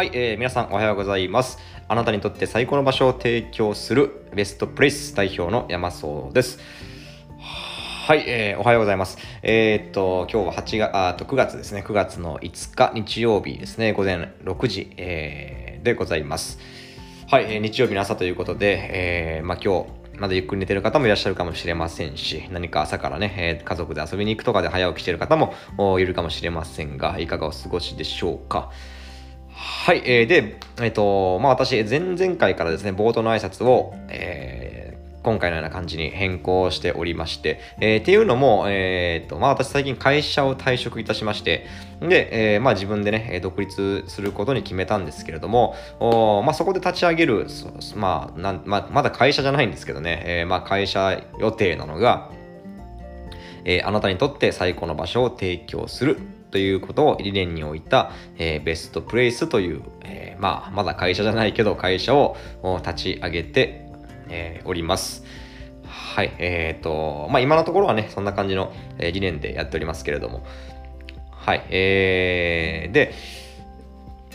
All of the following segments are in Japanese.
はい、えー、皆さんおはようございます。あなたにとって最高の場所を提供するベストプレイス代表の山荘です。はい、えー、おはようございます。えー、っと、今日は8月、あと9月ですね、9月の5日日曜日ですね、午前6時、えー、でございます。はい、えー、日曜日の朝ということで、えー、まあ今日、まだゆっくり寝てる方もいらっしゃるかもしれませんし、何か朝からね、えー、家族で遊びに行くとかで早起きしてる方もいるかもしれませんが、いかがお過ごしでしょうか。はい、えー、で、えっ、ー、と、まあ私、前々回からですね、冒頭の挨拶を、えー、今回のような感じに変更しておりまして、えー、っていうのも、えー、と、まあ私最近会社を退職いたしまして、で、えー、まあ自分でね、独立することに決めたんですけれども、おまあそこで立ち上げる、まあなんまあ、まだ会社じゃないんですけどね、えー、まあ会社予定なのが、えー、あなたにとって最高の場所を提供する。ということを理念に置いた、えー、ベストプレイスという、えー、まあ、まだ会社じゃないけど会社を立ち上げて、えー、おります。はい。えっ、ー、と、まあ今のところはね、そんな感じの、え理念でやっておりますけれども。はい。えー、で、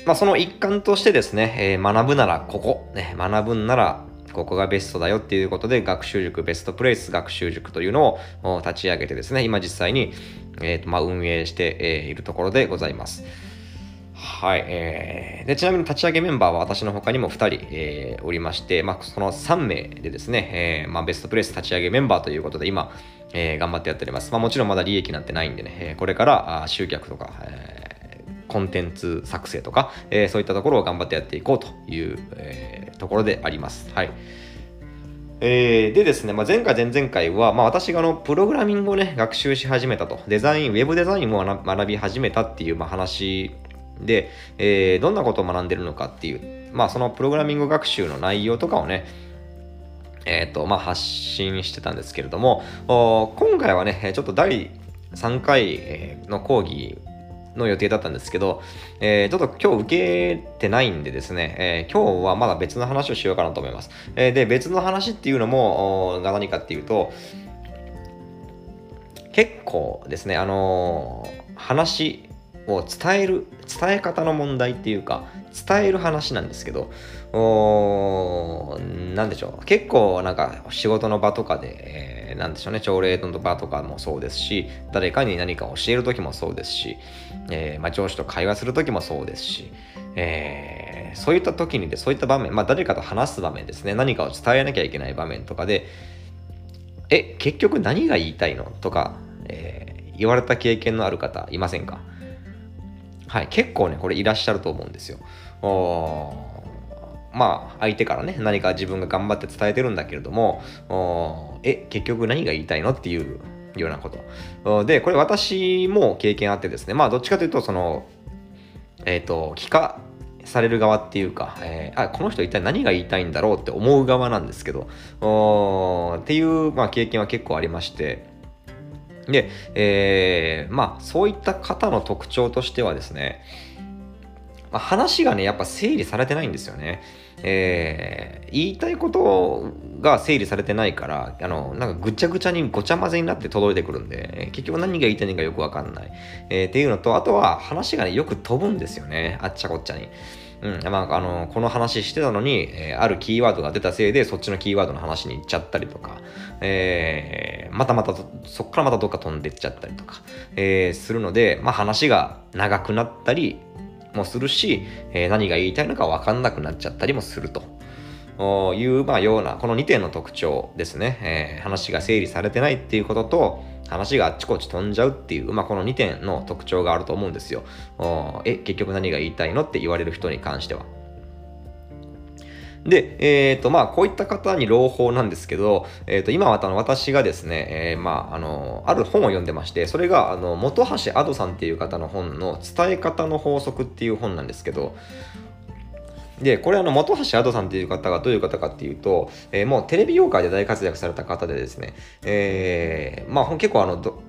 まあその一環としてですね、え学ぶならここ、ね、学ぶんならここがベストだよっていうことで、学習塾、ベストプレイス学習塾というのを立ち上げてですね、今実際に、えーとまあ、運営して、えー、いるところでございます。はい、えー、でちなみに立ち上げメンバーは私の他にも2人、えー、おりまして、まあ、その3名でですね、えーまあ、ベストプレイス立ち上げメンバーということで今、えー、頑張ってやっております。まあ、もちろんまだ利益なんてないんでね、え、これから集客とか、えー、コンテンツ作成とか、えー、そういったところを頑張ってやっていこうという、えー、ところであります。はい。えー、でですね、まあ、前回、前々回は、まあ、私があのプログラミングをね、学習し始めたと、デザイン、ウェブデザインを学び始めたっていう、まあ、話で、えー、どんなことを学んでるのかっていう、まあ、そのプログラミング学習の内容とかをね、えっ、ー、と、まあ、発信してたんですけれども、今回はね、ちょっと第3回の講義の予定だったんですけど、えー、ちょっと今日受けてないんでですね、えー、今日はまだ別の話をしようかなと思います。えー、で、別の話っていうのも、何かっていうと、結構ですね、あの話を伝える、伝え方の問題っていうか、伝える話なんですけど、おなんでしょう。結構なんか仕事の場とかで、えー、なんでしょうね、朝礼の場とかもそうですし、誰かに何か教える時もそうですし、えー、まあ、上司と会話する時もそうですし、えー、そういった時にで、そういった場面、まあ、誰かと話す場面ですね、何かを伝えなきゃいけない場面とかで、え、結局何が言いたいのとか、えー、言われた経験のある方いませんか？はい、結構ね、これいらっしゃると思うんですよ。まあ、相手からね、何か自分が頑張って伝えてるんだけれども、え、結局何が言いたいのっていうようなこと。で、これ私も経験あってですね、まあ、どっちかというと、その、えっ、ー、と、聞かされる側っていうか、えー、あ、この人一体何が言いたいんだろうって思う側なんですけど、っていう、まあ、経験は結構ありまして、で、えー、まあ、そういった方の特徴としてはですね、まあ、話がね、やっぱ整理されてないんですよね。えー、言いたいことが整理されてないから、あの、なんかぐちゃぐちゃにごちゃ混ぜになって届いてくるんで、結局何が言いたいのかよくわかんない。えー、っていうのと、あとは話がね、よく飛ぶんですよね。あっちゃこっちゃに。うん、まあ、あの、この話してたのに、えー、あるキーワードが出たせいで、そっちのキーワードの話に行っちゃったりとか、えー、またまた、そっからまたどっか飛んでっちゃったりとか、えー、するので、まあ話が長くなったりもするし、えー、何が言いたいのか分かんなくなっちゃったりもすると。いう、まあ、ような、この2点の特徴ですね。えー、話が整理されてないっていうことと、話があっちこっち飛んじゃうっていう、まあ、この2点の特徴があると思うんですよ。え、結局何が言いたいのって言われる人に関しては。で、えっ、ー、と、まあ、こういった方に朗報なんですけど、えっ、ー、と、今、私がですね、えー、まあ、あの、ある本を読んでまして、それが、あの、本橋アドさんっていう方の本の伝え方の法則っていう本なんですけど、で、これあの、本橋アドさんっていう方がどういう方かっていうと、えー、もうテレビ業界で大活躍された方でですね、えー、まあ結構あの、ど、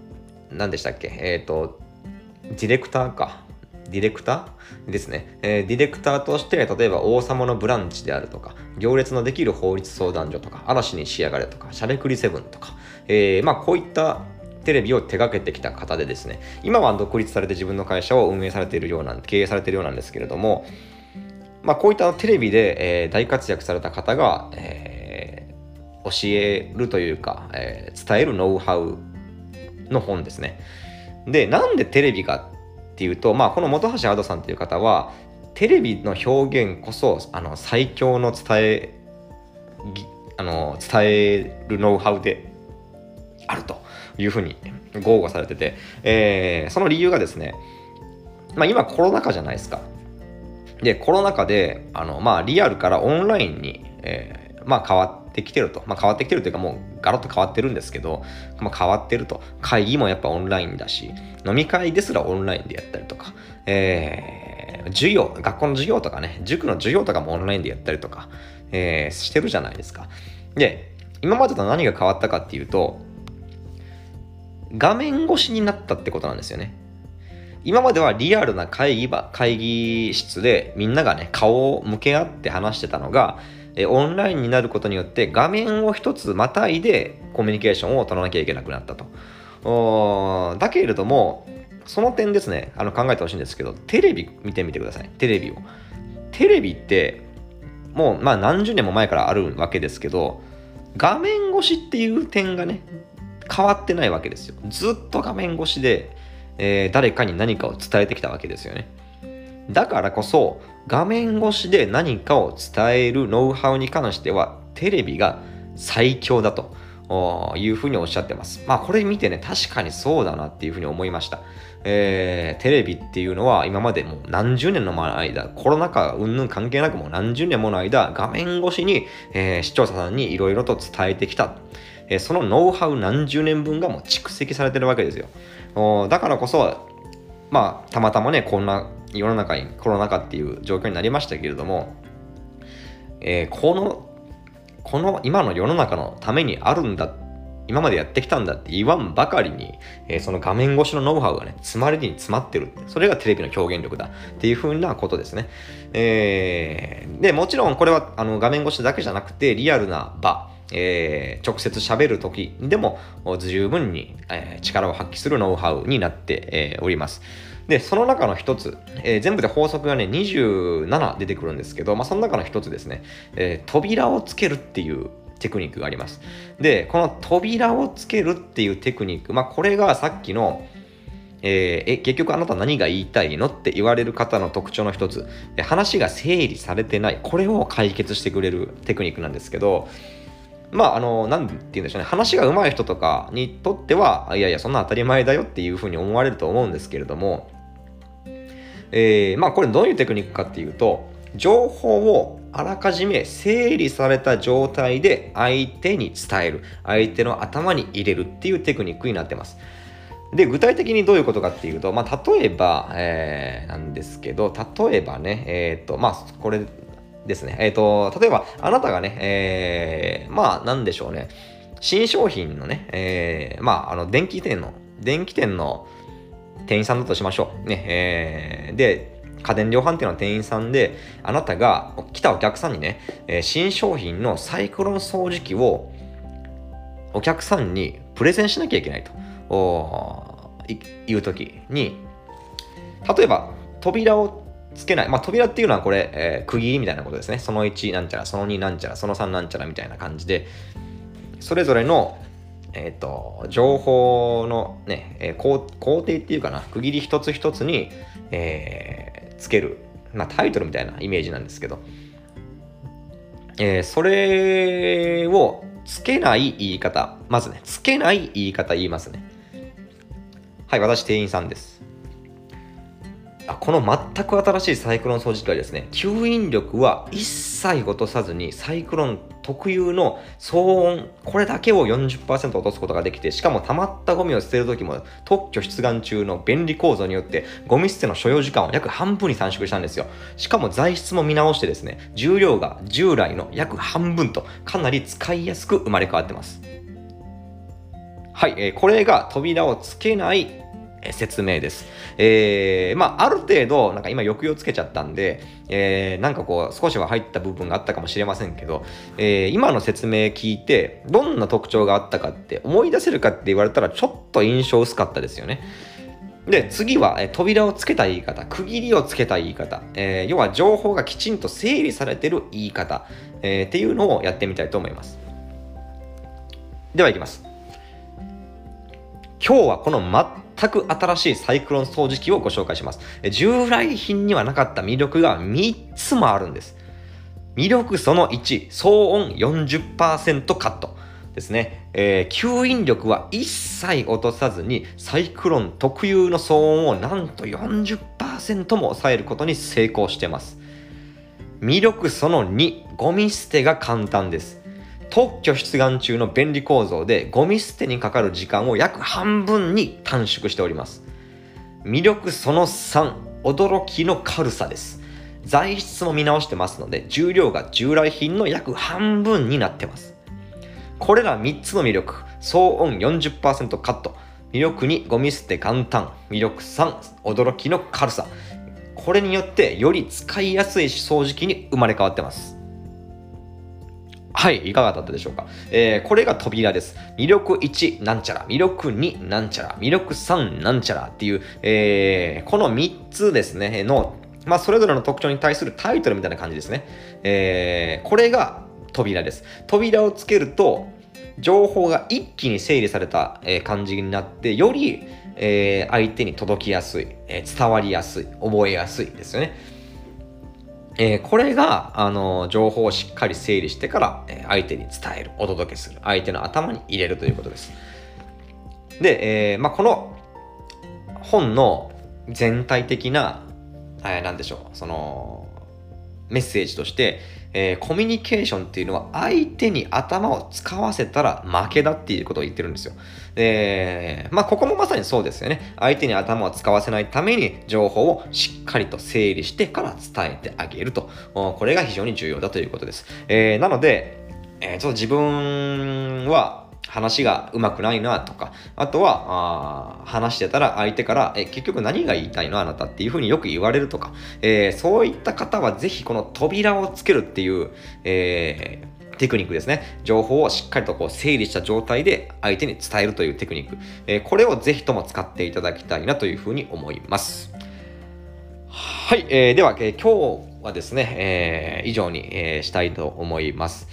何でしたっけえっ、ー、と、ディレクターか。ディレクター？ですね、えー、ディレクターとして、例えば王様のブランチであるとか、行列のできる法律相談所とか、嵐に仕上がれとか、しゃべくりセブンとか、えー、まあこういったテレビを手掛けてきた方でですね、今は独立されて自分の会社を運営されているようなん、経営されているようなんですけれども、まあ、こういったテレビで、えー、大活躍された方が、えー、教えるというか、えー、伝えるノウハウの本ですね。で、なんでテレビかっていうと、まあ、この本橋アドさんという方は、テレビの表現こそあの最強の伝えあの伝えるノウハウであるというふうに豪語されてて、えー、その理由がですね、まあ、今コロナ禍じゃないですか。で、コロナ禍で、あの、まあ、リアルからオンラインに、えー、まあ、変わってってきてると。まあ、変わってきてるというか、もうガラッと変わってるんですけど、まあ、変わってると。会議もやっぱオンラインだし、飲み会ですらオンラインでやったりとか、えー、授業、学校の授業とかね、塾の授業とかもオンラインでやったりとか、えー、してるじゃないですか。で、今までと何が変わったかっていうと、画面越しになったってことなんですよね。今まではリアルな会議場、会議室でみんながね、顔を向け合って話してたのが、えオンラインになることによって画面を一つまたいでコミュニケーションを取らなきゃいけなくなったと。だけれども、その点ですね、あの考えてほしいんですけど、テレビ見てみてください。テレビを。テレビって、もうまあ何十年も前からあるわけですけど、画面越しっていう点がね、変わってないわけですよ。ずっと画面越しで、えー、誰かに何かを伝えてきたわけですよね。だからこそ画面越しで何かを伝えるノウハウに関してはテレビが最強だというふうにおっしゃってます。まあこれ見てね確かにそうだなっていうふうに思いました。えー、テレビっていうのは今までもう何十年の間コロナ禍うんぬん関係なくもう何十年もの間画面越しに、えー、視聴者さんにいろいろと伝えてきた。えー、そのノウハウ何十年分がもう蓄積されてるわけですよ。だからこそ、まあ、たまたまね、こんな世の中にコロナ禍っていう状況になりましたけれども、えー、この、この今の世の中のためにあるんだ、今までやってきたんだって言わんばかりに、えー、その画面越しのノウハウがね、詰まりに詰まってる。それがテレビの表現力だっていう風なことですね。えー、で、もちろんこれはあの画面越しだけじゃなくて、リアルな場、えー、直接喋る時でも十分に、えー、力を発揮するノウハウになって、えー、おります。で、その中の一つ、えー、全部で法則がね、27出てくるんですけど、まあ、その中の一つですね、えー、扉をつけるっていうテクニックがあります。で、この扉をつけるっていうテクニック、まあ、これがさっきの、えー、え、結局あなた何が言いたいのって言われる方の特徴の一つ、話が整理されてない、これを解決してくれるテクニックなんですけど、まあ、あの、なんて言うんでしょうね、話が上手い人とかにとっては、いやいや、そんな当たり前だよっていうふうに思われると思うんですけれども、えー、まあ、これどういうテクニックかっていうと、情報をあらかじめ整理された状態で相手に伝える、相手の頭に入れるっていうテクニックになってます。で、具体的にどういうことかっていうと、まあ、例えば、えー、なんですけど、例えばね、えっ、ー、と、まあ、これ、ですね。えっ、ー、と、例えば、あなたがね、えー、まあ、なんでしょうね。新商品のね、えー、まあ、あの、電気店の、電気店の店員さんだとしましょう。ね、えー、で、家電量販店の店員さんで、あなたが来たお客さんにね、えー、新商品のサイクロン掃除機をお客さんにプレゼンしなきゃいけないという時に、例えば扉をつけない。まあ、扉っていうのはこれ、えー、区切りみたいなことですね。その1なんちゃら、その2なんちゃら、その3なんちゃらみたいな感じで、それぞれの、えっ、ー、と、情報のね、えー、工程っていうかな、区切り一つ一つに、えー、つける、まあ、タイトルみたいなイメージなんですけど、えー、それをつけない言い方、まずね、つけない言い方言いますね。はい、私店員さんです。この全く新しいサイクロン掃除機はですね、吸引力は一切落とさずに、サイクロン特有の騒音、これだけを40%落とすことができて、しかも溜まったゴミを捨てるときも特許出願中の便利構造によって、ゴミ捨ての所要時間を約半分に短縮したんですよ。しかも材質も見直してですね、重量が従来の約半分と、かなり使いやすく生まれ変わってます。はい、えー、これが扉をつけない説明です。えー、まあ、ある程度、なんか今抑揚つけちゃったんで、えー、なんかこう、少しは入った部分があったかもしれませんけど、えー、今の説明聞いて、どんな特徴があったかって思い出せるかって言われたら、ちょっと印象薄かったですよね。で、次は、え扉をつけた言い方、区切りをつけた言い方、えー、要は情報がきちんと整理されてる言い方、えー、っていうのをやってみたいと思います。では、いきます。今日はこの全く新しいサイクロン掃除機をご紹介します。従来品にはなかった魅力が3つもあるんです。魅力その1、騒音40%カット。ですね、えー、吸引力は一切落とさずにサイクロン特有の騒音をなんと40%も抑えることに成功してます魅力その2ゴミ捨てが簡単です特許出願中の便利構造でゴミ捨てにかかる時間を約半分に短縮しております。魅力その3驚きの軽さです。材質も見直してますので重量が従来品の約半分になってます。これら3つの魅力、騒音40%カット、魅力2、ゴミ捨て簡単、魅力3、驚きの軽さ。これによってより使いやすい掃除機に生まれ変わってます。はい、いかがだったでしょうか？えー、これが扉です。魅力1なんちゃら、魅力2なんちゃら、魅力3なんちゃらっていう、えー、この3つですね、の、まあ、それぞれの特徴に対するタイトルみたいな感じですね。えー、これが扉です。扉をつけると、情報が一気に整理された、え感じになって、より、え、相手に届きやすい、え、伝わりやすい、覚えやすいですよね。えー、これが、あの情報をしっかり整理してから、え相手に伝える、お届けする、相手の頭に入れるということです。で、えまあ、この本の全体的な、えー、なんでしょう、その、メッセージとして、えー、コミュニケーションっていうのは相手に頭を使わせたら負けだっていうことを言ってるんですよ。で、まあ、ここもまさにそうですよね。相手に頭を使わせないために情報をしっかりと整理してから伝えてあげると。これが非常に重要だということです。えー、なので、えー、ちょっと自分は話がうまくないなとか、あとは、あ話してたら相手から、え、結局何が言いたいのあなたっていうふうによく言われるとか、えー、そういった方はぜひこの扉をつけるっていう、えー、テクニックですね。情報をしっかりとこう整理した状態で相手に伝えるというテクニック。えー、これをぜひとも使っていただきたいなというふうに思います。はい、えー、では、えー、今日はですね、え、以上に、え、したいと思います。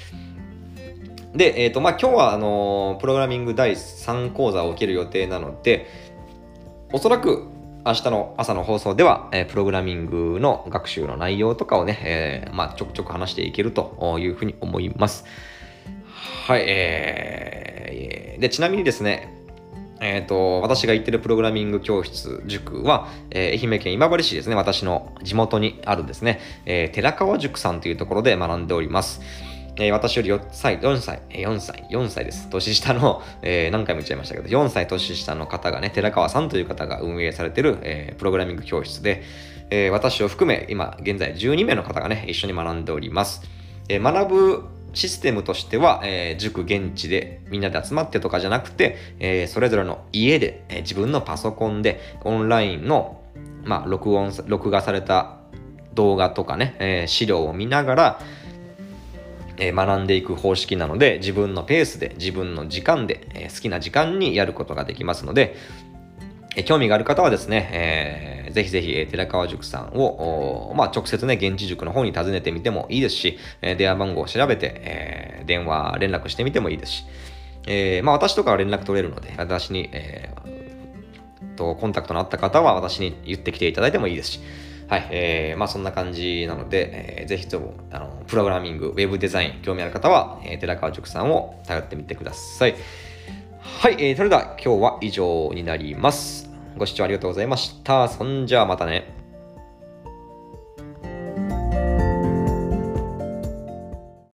で、え、ー、と、まあ、今日は、あの、プログラミング第3講座を受ける予定なので、おそらく明日の朝の放送では、えー、プログラミングの学習の内容とかをね、えー、まあ、ちょくちょく話していけるというふうに思います。はい、えー、で、ちなみにですね、え、ー、と、私が行ってるプログラミング教室塾は、えー、愛媛県今治市ですね、私の地元にあるですね、えー、寺川塾さんというところで学んでおります。えー、私より4歳、4歳、4歳、4歳です。年下の、えー、何回も言っちゃいましたけど、4歳年下の方がね、寺川さんという方が運営されてる、えー、プログラミング教室で、え私を含め、今、現在12名の方がね、一緒に学んでおります。え学ぶシステムとしては、え塾現地でみんなで集まってとかじゃなくて、えそれぞれの家で、え自分のパソコンでオンラインの、まあ、録音、録画された動画とかね、え資料を見ながら、え学んでいく方式なので、自分のペースで、自分の時間で、え好きな時間にやることができますので、え興味がある方はですね、えー、ぜひぜひ、寺川塾さんを、まあ、直接ね、現地塾の方に訪ねてみてもいいですし、え電話番号を調べて、えー、電話連絡してみてもいいですし、えー、まあ、私とかは連絡取れるので、私に、えー、と、コンタクトのあった方は私に言ってきていただいてもいいですし、はい、えー、まあそんな感じなので、えー、ぜひとも、あの、プログラミング、ウェブデザイン、興味ある方は、えー、寺川塾さんを頼ってみてください。はい、えー、それでは今日は以上になります。ご視聴ありがとうございました。そんじゃあまたね。